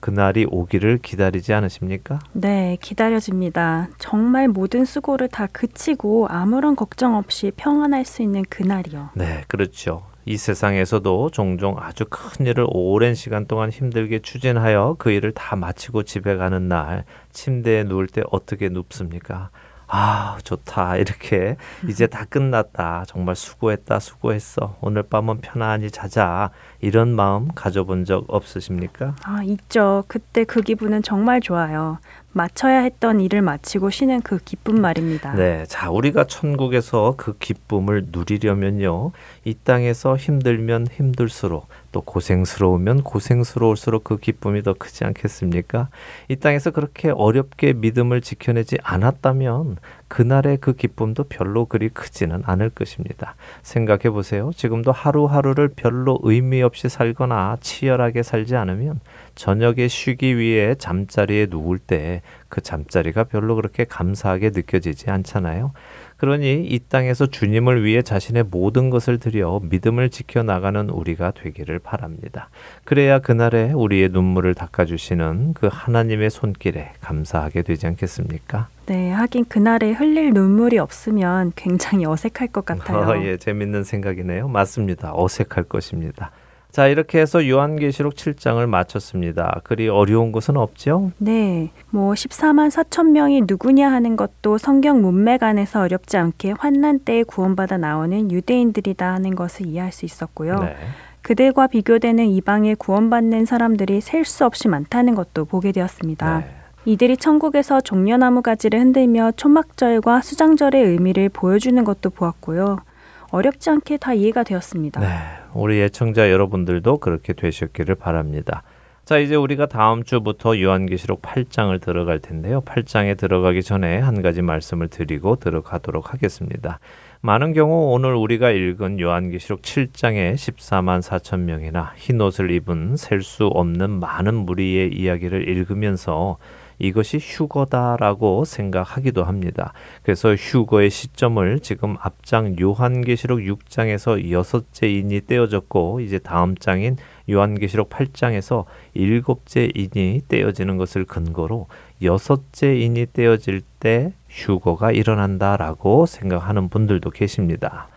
그날이 오기를 기다리지 않으십니까? 네, 기다려집니다. 정말 모든 수고를 다 그치고 아무런 걱정 없이 평안할 수 있는 그날이요. 네, 그렇죠. 이 세상에서도 종종 아주 큰 일을 오랜 시간 동안 힘들게 추진하여 그 일을 다 마치고 집에 가는 날 침대에 누울 때 어떻게 눕습니까? 아, 좋다. 이렇게 이제 다 끝났다. 정말 수고했다. 수고했어. 오늘 밤은 편안히 자자. 이런 마음 가져본 적 없으십니까? 아, 있죠. 그때 그 기분은 정말 좋아요. 마쳐야 했던 일을 마치고 쉬는 그 기쁨 말입니다. 네. 자, 우리가 천국에서 그 기쁨을 누리려면요. 이 땅에서 힘들면 힘들수록 또 고생스러우면 고생스러울수록 그 기쁨이 더 크지 않겠습니까? 이 땅에서 그렇게 어렵게 믿음을 지켜내지 않았다면 그날의 그 기쁨도 별로 그리 크지는 않을 것입니다. 생각해 보세요. 지금도 하루하루를 별로 의미 없이 살거나 치열하게 살지 않으면 저녁에 쉬기 위해 잠자리에 누울 때 그 잠자리가 별로 그렇게 감사하게 느껴지지 않잖아요. 그러니 이 땅에서 주님을 위해 자신의 모든 것을 들여 믿음을 지켜나가는 우리가 되기를 바랍니다. 그래야 그날에 우리의 눈물을 닦아주시는 그 하나님의 손길에 감사하게 되지 않겠습니까? 네, 하긴 그날에 흘릴 눈물이 없으면 굉장히 어색할 것 같아요. 어, 예, 재밌는 생각이네요. 맞습니다. 어색할 것입니다. 자, 이렇게 해서 요한계시록 7장을 마쳤습니다. 그리 어려운 것은 없죠? 네, 뭐 14만 4천 명이 누구냐 하는 것도 성경 문맥 안에서 어렵지 않게 환난 때에 구원받아 나오는 유대인들이다 하는 것을 이해할 수 있었고요. 네. 그들과 비교되는 이방에 구원받는 사람들이 셀 수 없이 많다는 것도 보게 되었습니다. 네. 이들이 천국에서 종려나무 가지를 흔들며 초막절과 수장절의 의미를 보여주는 것도 보았고요. 어렵지 않게 다 이해가 되었습니다. 네, 우리 애청자 여러분들도 그렇게 되셨기를 바랍니다. 자, 이제 우리가 다음 주부터 요한계시록 8장을 들어갈 텐데요. 8장에 들어가기 전에 한 가지 말씀을 드리고 들어가도록 하겠습니다. 많은 경우 오늘 우리가 읽은 요한계시록 7장의 14만 4천 명이나 흰 옷을 입은 셀 수 없는 많은 무리의 이야기를 읽으면서 이것이 휴거다라고 생각하기도 합니다. 그래서 휴거의 시점을 지금 앞장 요한계시록 6장에서 여섯째 인이 떼어졌고 이제 다음 장인 요한계시록 8장에서 일곱째 인이 떼어지는 것을 근거로 여섯째 인이 떼어질 때 휴거가 일어난다라고 생각하는 분들도 계십니다.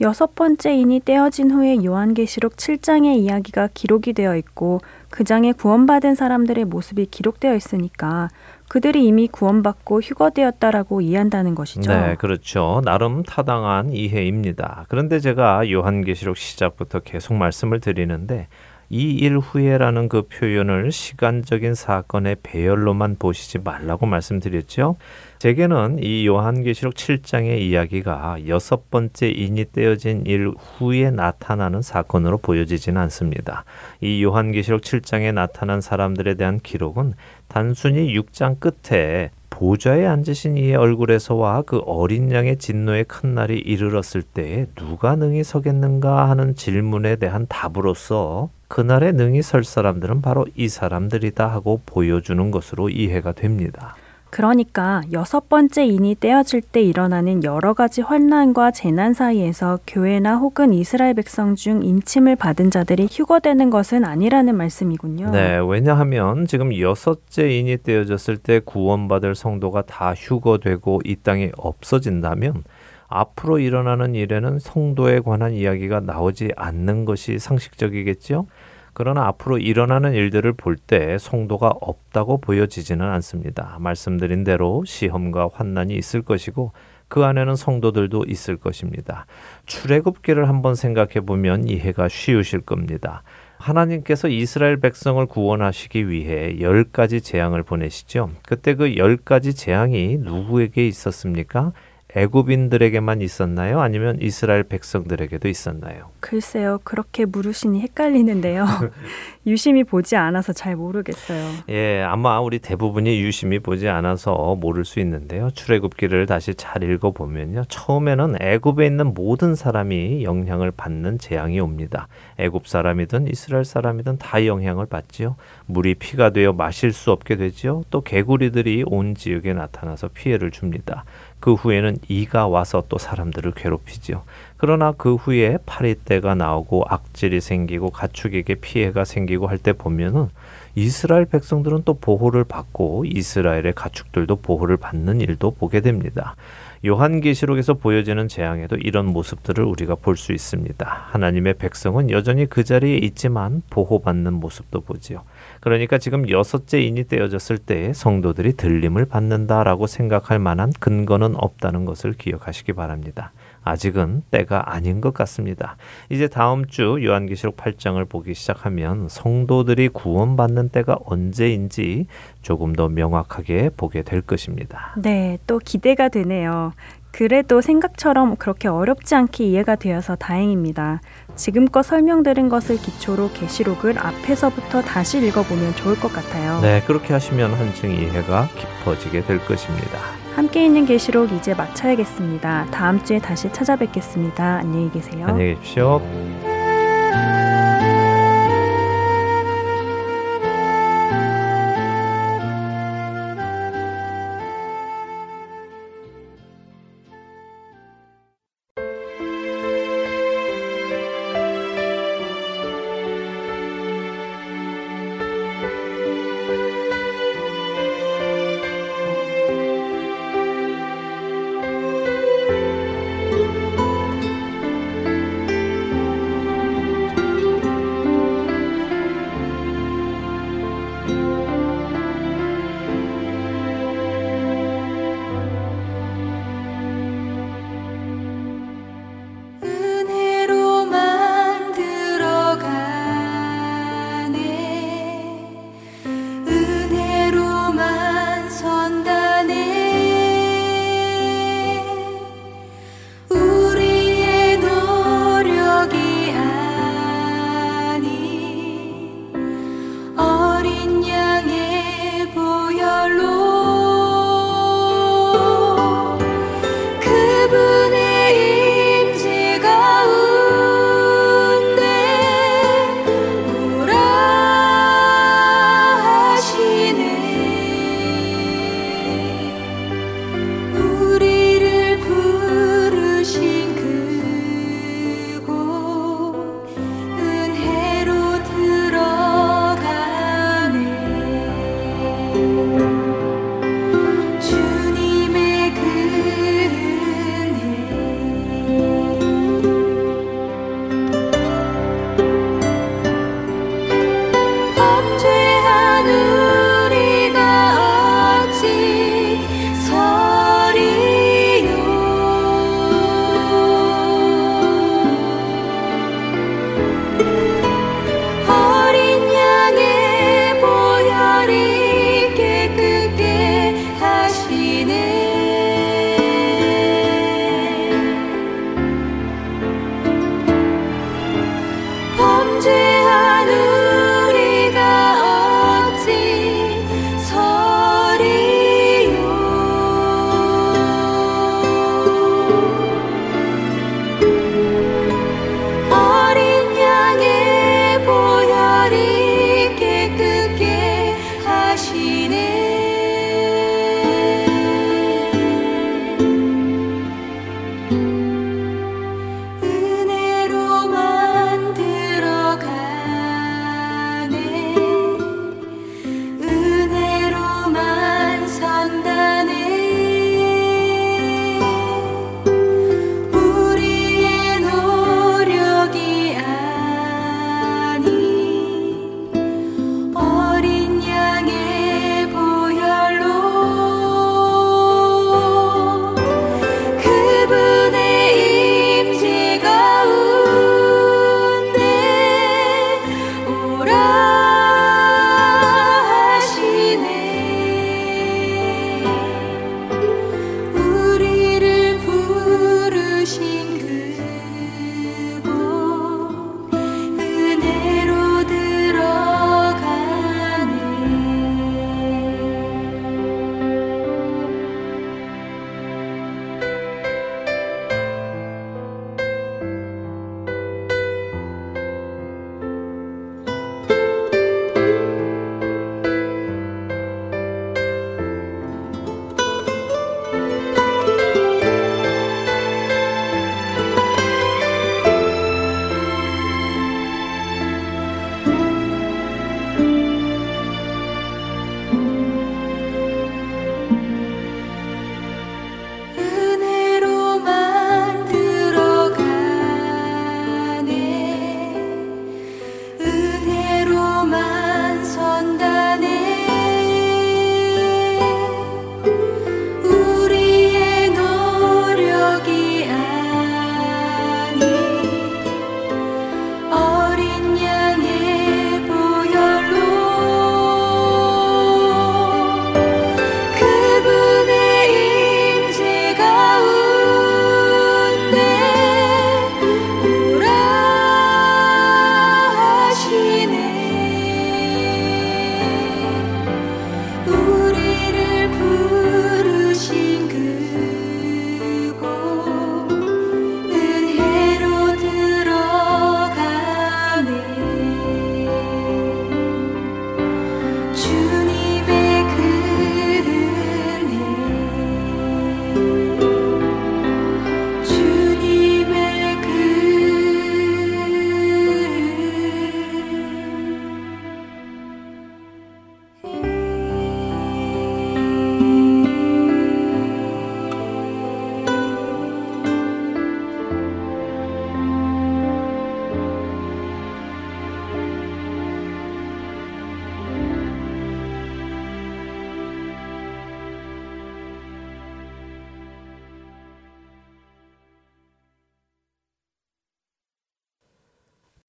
여섯 번째 인이 떼어진 후에 요한계시록 7장의 이야기가 기록이 되어 있고 그 장에 구원받은 사람들의 모습이 기록되어 있으니까 그들이 이미 구원받고 휴거되었다라고 이해한다는 것이죠. 네, 그렇죠. 나름 타당한 이해입니다. 그런데 제가 요한계시록 시작부터 계속 말씀을 드리는데 이 일 후에라는 그 표현을 시간적인 사건의 배열로만 보시지 말라고 말씀드렸죠. 제게는 이 요한계시록 7장의 이야기가 여섯 번째 인이 떼어진 일 후에 나타나는 사건으로 보여지지는 않습니다. 이 요한계시록 7장에 나타난 사람들에 대한 기록은 단순히 6장 끝에 보좌에 앉으신 이의 얼굴에서와 그 어린 양의 진노의 큰 날이 이르렀을 때 누가 능히 서겠는가 하는 질문에 대한 답으로서 그날에 능히 설 사람들은 바로 이 사람들이다 하고 보여주는 것으로 이해가 됩니다. 그러니까 여섯 번째 인이 떼어질 때 일어나는 여러 가지 환난과 재난 사이에서 교회나 혹은 이스라엘 백성 중 인침을 받은 자들이 휴거되는 것은 아니라는 말씀이군요. 네, 왜냐하면 지금 여섯째 인이 떼어졌을 때 구원받을 성도가 다 휴거되고 이 땅에 없어진다면 앞으로 일어나는 일에는 성도에 관한 이야기가 나오지 않는 것이 상식적이겠죠? 그러나 앞으로 일어나는 일들을 볼때 성도가 없다고 보여지지는 않습니다. 말씀드린 대로 시험과 환난이 있을 것이고 그 안에는 성도들도 있을 것입니다. 출애굽기를 한번 생각해 보면 이해가 쉬우실 겁니다. 하나님께서 이스라엘 백성을 구원하시기 위해 열 가지 재앙을 보내시죠. 그때 그 열 가지 재앙이 누구에게 있었습니까? 애굽인들에게만 있었나요? 아니면 이스라엘 백성들에게도 있었나요? 글쎄요, 그렇게 물으시니 헷갈리는데요. 유심히 보지 않아서 잘 모르겠어요. 예, 아마 우리 대부분이 유심히 보지 않아서 모를 수 있는데요. 출애굽기를 다시 잘 읽어 보면요. 처음에는 애굽에 있는 모든 사람이 영향을 받는 재앙이 옵니다. 애굽 사람이든 이스라엘 사람이든 다 영향을 받지요. 물이 피가 되어 마실 수 없게 되지요. 또 개구리들이 온 지역에 나타나서 피해를 줍니다. 그 후에는 이가 와서 또 사람들을 괴롭히지요. 그러나 그 후에 파리떼가 나오고 악질이 생기고 가축에게 피해가 생기고 할 때 보면은 이스라엘 백성들은 또 보호를 받고 이스라엘의 가축들도 보호를 받는 일도 보게 됩니다. 요한계시록에서 보여지는 재앙에도 이런 모습들을 우리가 볼 수 있습니다. 하나님의 백성은 여전히 그 자리에 있지만 보호받는 모습도 보지요. 그러니까 지금 여섯째 인이 떼어졌을 때 성도들이 들림을 받는다라고 생각할 만한 근거는 없다는 것을 기억하시기 바랍니다. 아직은 때가 아닌 것 같습니다. 이제 다음 주 요한계시록 8장을 보기 시작하면 성도들이 구원받는 때가 언제인지 조금 더 명확하게 보게 될 것입니다. 네, 또 기대가 되네요. 그래도 생각처럼 그렇게 어렵지 않게 이해가 되어서 다행입니다. 지금껏 설명드린 것을 기초로 계시록을 앞에서부터 다시 읽어보면 좋을 것 같아요. 네, 그렇게 하시면 한층 이해가 깊어지게 될 것입니다. 함께 있는 계시록 이제 마쳐야겠습니다. 다음 주에 다시 찾아뵙겠습니다. 안녕히 계세요. 안녕히 계십시오.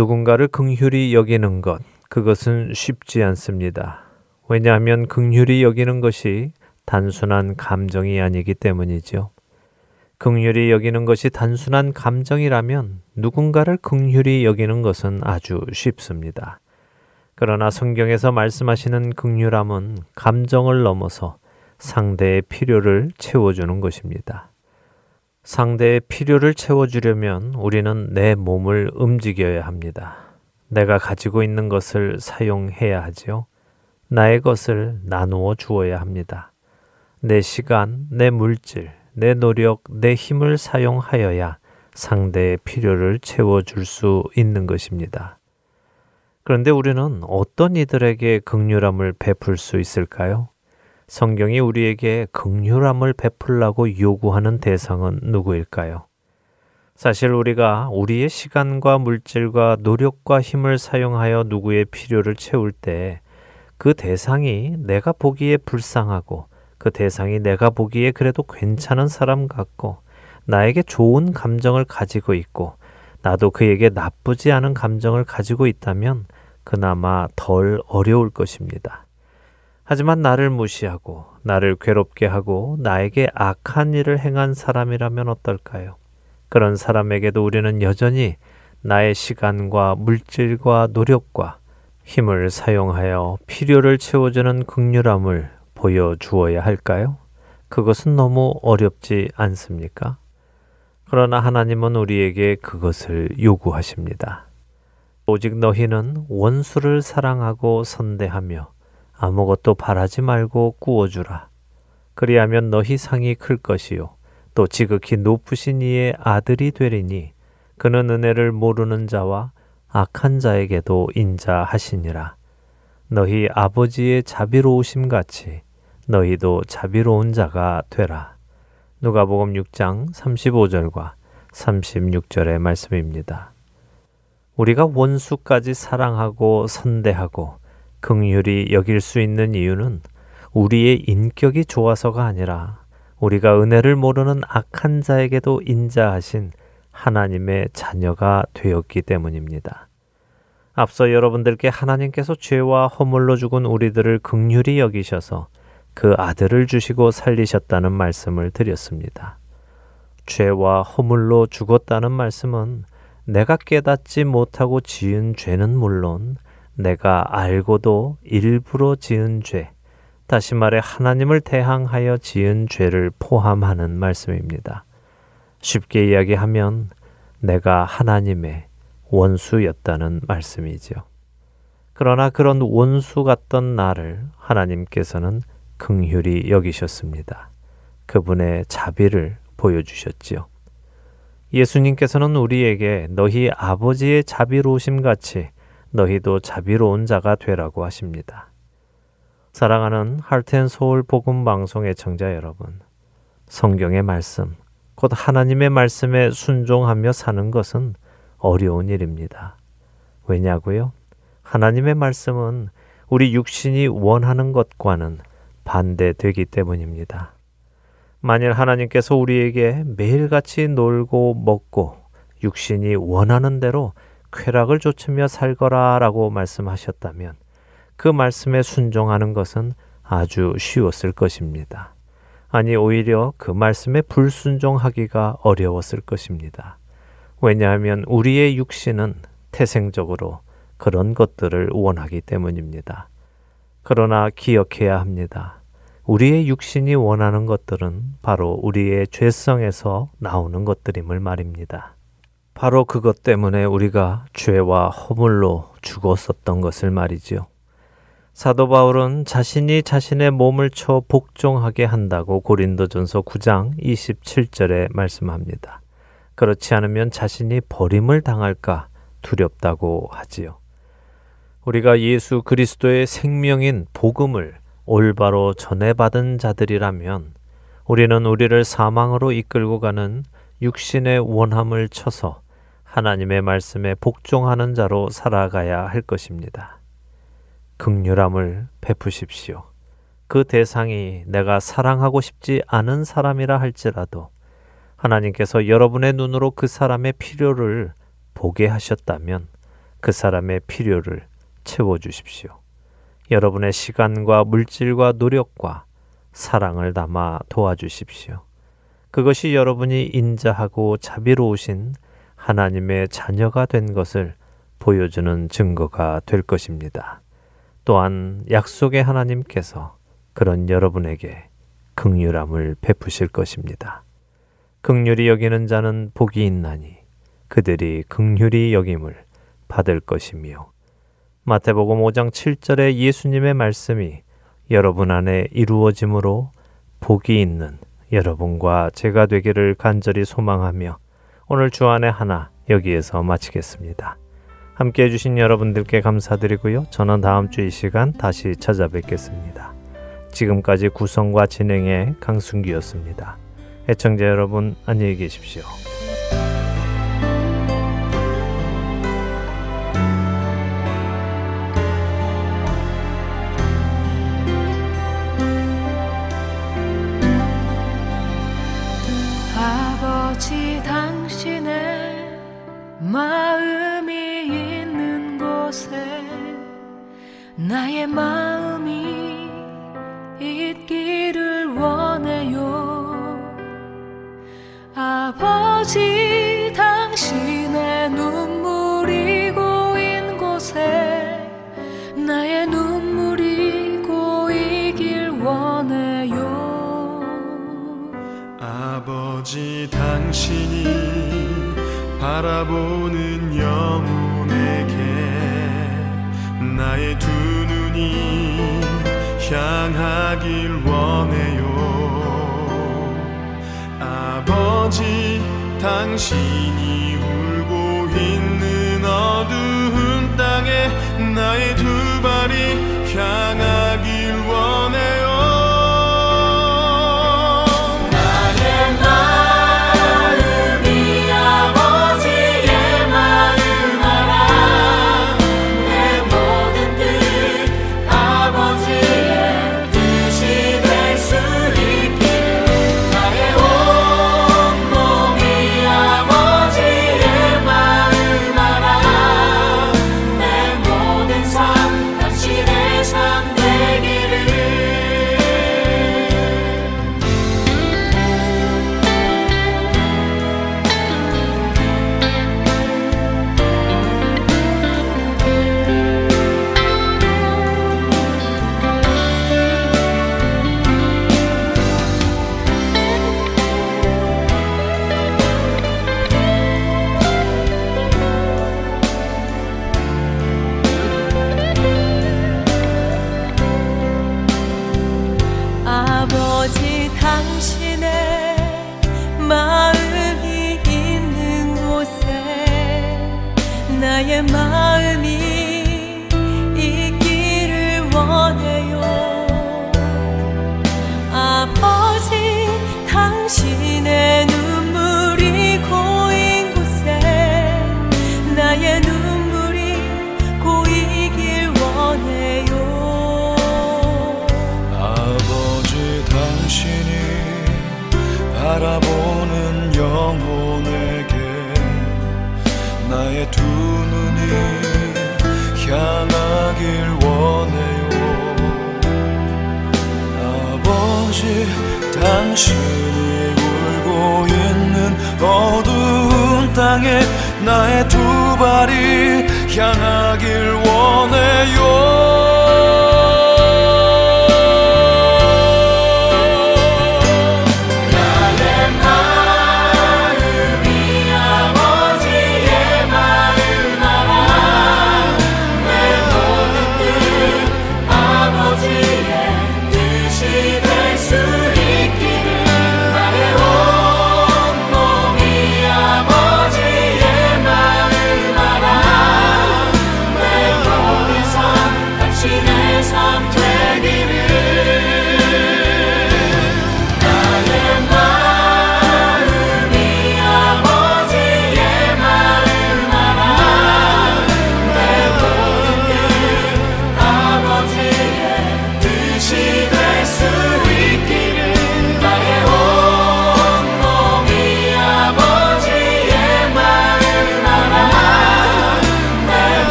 누군가를 긍휼히 여기는 것, 그것은 쉽지 않습니다. 왜냐하면 긍휼히 여기는 것이 단순한 감정이 아니기 때문이죠. 긍휼히 여기는 것이 단순한 감정이라면 누군가를 긍휼히 여기는 것은 아주 쉽습니다. 그러나 성경에서 말씀하시는 긍휼함은 감정을 넘어서 상대의 필요를 채워주는 것입니다. 상대의 필요를 채워주려면 우리는 내 몸을 움직여야 합니다. 내가 가지고 있는 것을 사용해야 하지요. 나의 것을 나누어 주어야 합니다. 내 시간, 내 물질, 내 노력, 내 힘을 사용하여야 상대의 필요를 채워줄 수 있는 것입니다. 그런데 우리는 어떤 이들에게 극률함을 베풀 수 있을까요? 성경이 우리에게 극률함을 베풀라고 요구하는 대상은 누구일까요? 사실 우리가 우리의 시간과 물질과 노력과 힘을 사용하여 누구의 필요를 채울 때 그 대상이 내가 보기에 불쌍하고 그 대상이 내가 보기에 그래도 괜찮은 사람 같고 나에게 좋은 감정을 가지고 있고 나도 그에게 나쁘지 않은 감정을 가지고 있다면 그나마 덜 어려울 것입니다. 하지만 나를 무시하고 나를 괴롭게 하고 나에게 악한 일을 행한 사람이라면 어떨까요? 그런 사람에게도 우리는 여전히 나의 시간과 물질과 노력과 힘을 사용하여 필요를 채워주는 극률함을 보여주어야 할까요? 그것은 너무 어렵지 않습니까? 그러나 하나님은 우리에게 그것을 요구하십니다. 오직 너희는 원수를 사랑하고 선대하며 아무것도 바라지 말고 꾸어주라. 그리하면 너희 상이 클 것이요. 또 지극히 높으신 이의 아들이 되리니 그는 은혜를 모르는 자와 악한 자에게도 인자하시니라. 너희 아버지의 자비로우심 같이 너희도 자비로운 자가 되라. 누가복음 6장 35절과 36절의 말씀입니다. 우리가 원수까지 사랑하고 선대하고 긍휼히 여길 수 있는 이유는 우리의 인격이 좋아서가 아니라 우리가 은혜를 모르는 악한 자에게도 인자하신 하나님의 자녀가 되었기 때문입니다. 앞서 여러분들께 하나님께서 죄와 허물로 죽은 우리들을 극률히 여기셔서 그 아들을 주시고 살리셨다는 말씀을 드렸습니다. 죄와 허물로 죽었다는 말씀은 내가 깨닫지 못하고 지은 죄는 물론 내가 알고도 일부러 지은 죄, 다시 말해 하나님을 대항하여 지은 죄를 포함하는 말씀입니다. 쉽게 이야기하면 내가 하나님의 원수였다는 말씀이지요. 그러나 그런 원수 같던 나를 하나님께서는 긍휼히 여기셨습니다. 그분의 자비를 보여주셨지요. 예수님께서는 우리에게 너희 아버지의 자비로우심 같이 너희도 자비로운 자가 되라고 하십니다. 사랑하는 할텐 서울 복음 방송의 청자 여러분, 성경의 말씀, 곧 하나님의 말씀에 순종하며 사는 것은 어려운 일입니다. 왜냐고요? 하나님의 말씀은 우리 육신이 원하는 것과는 반대되기 때문입니다. 만일 하나님께서 우리에게 매일같이 놀고 먹고 육신이 원하는 대로 쾌락을 좇으며 살거라라고 말씀하셨다면 그 말씀에 순종하는 것은 아주 쉬웠을 것입니다. 아니, 오히려 그 말씀에 불순종하기가 어려웠을 것입니다. 왜냐하면 우리의 육신은 태생적으로 그런 것들을 원하기 때문입니다. 그러나 기억해야 합니다. 우리의 육신이 원하는 것들은 바로 우리의 죄성에서 나오는 것들임을 말입니다. 바로 그것 때문에 우리가 죄와 허물로 죽었었던 것을 말이지요. 사도 바울은 자신이 자신의 몸을 쳐 복종하게 한다고 고린도전서 9장 27절에 말씀합니다. 그렇지 않으면 자신이 버림을 당할까 두렵다고 하지요. 우리가 예수 그리스도의 생명인 복음을 올바로 전해받은 자들이라면 우리는 우리를 사망으로 이끌고 가는 육신의 원함을 쳐서 하나님의 말씀에 복종하는 자로 살아가야 할 것입니다. 극률함을 베푸십시오. 그 대상이 내가 사랑하고 싶지 않은 사람이라 할지라도 하나님께서 여러분의 눈으로 그 사람의 필요를 보게 하셨다면 그 사람의 필요를 채워 주십시오. 여러분의 시간과 물질과 노력과 사랑을 담아 도와주십시오. 그것이 여러분이 인자하고 자비로우신 하나님의 자녀가 된 것을 보여주는 증거가 될 것입니다. 또한 약속의 하나님께서 그런 여러분에게 극률함을 베푸실 것입니다. 극률이 여기는 자는 복이 있나니 그들이 극률이 여김을 받을 것이며 마태복음 5장 7절의 예수님의 말씀이 여러분 안에 이루어짐으로 복이 있는 여러분과 제가 되기를 간절히 소망하며 오늘 주안의 하나 여기에서 마치겠습니다. 함께 해주신 여러분들께 감사드리고요. 저는 다음 주 이 시간 다시 찾아뵙겠습니다. 지금까지 구성과 진행의 강순기였습니다. 애청자 여러분 안녕히 계십시오. 마음이 있는 곳에 나의 마음이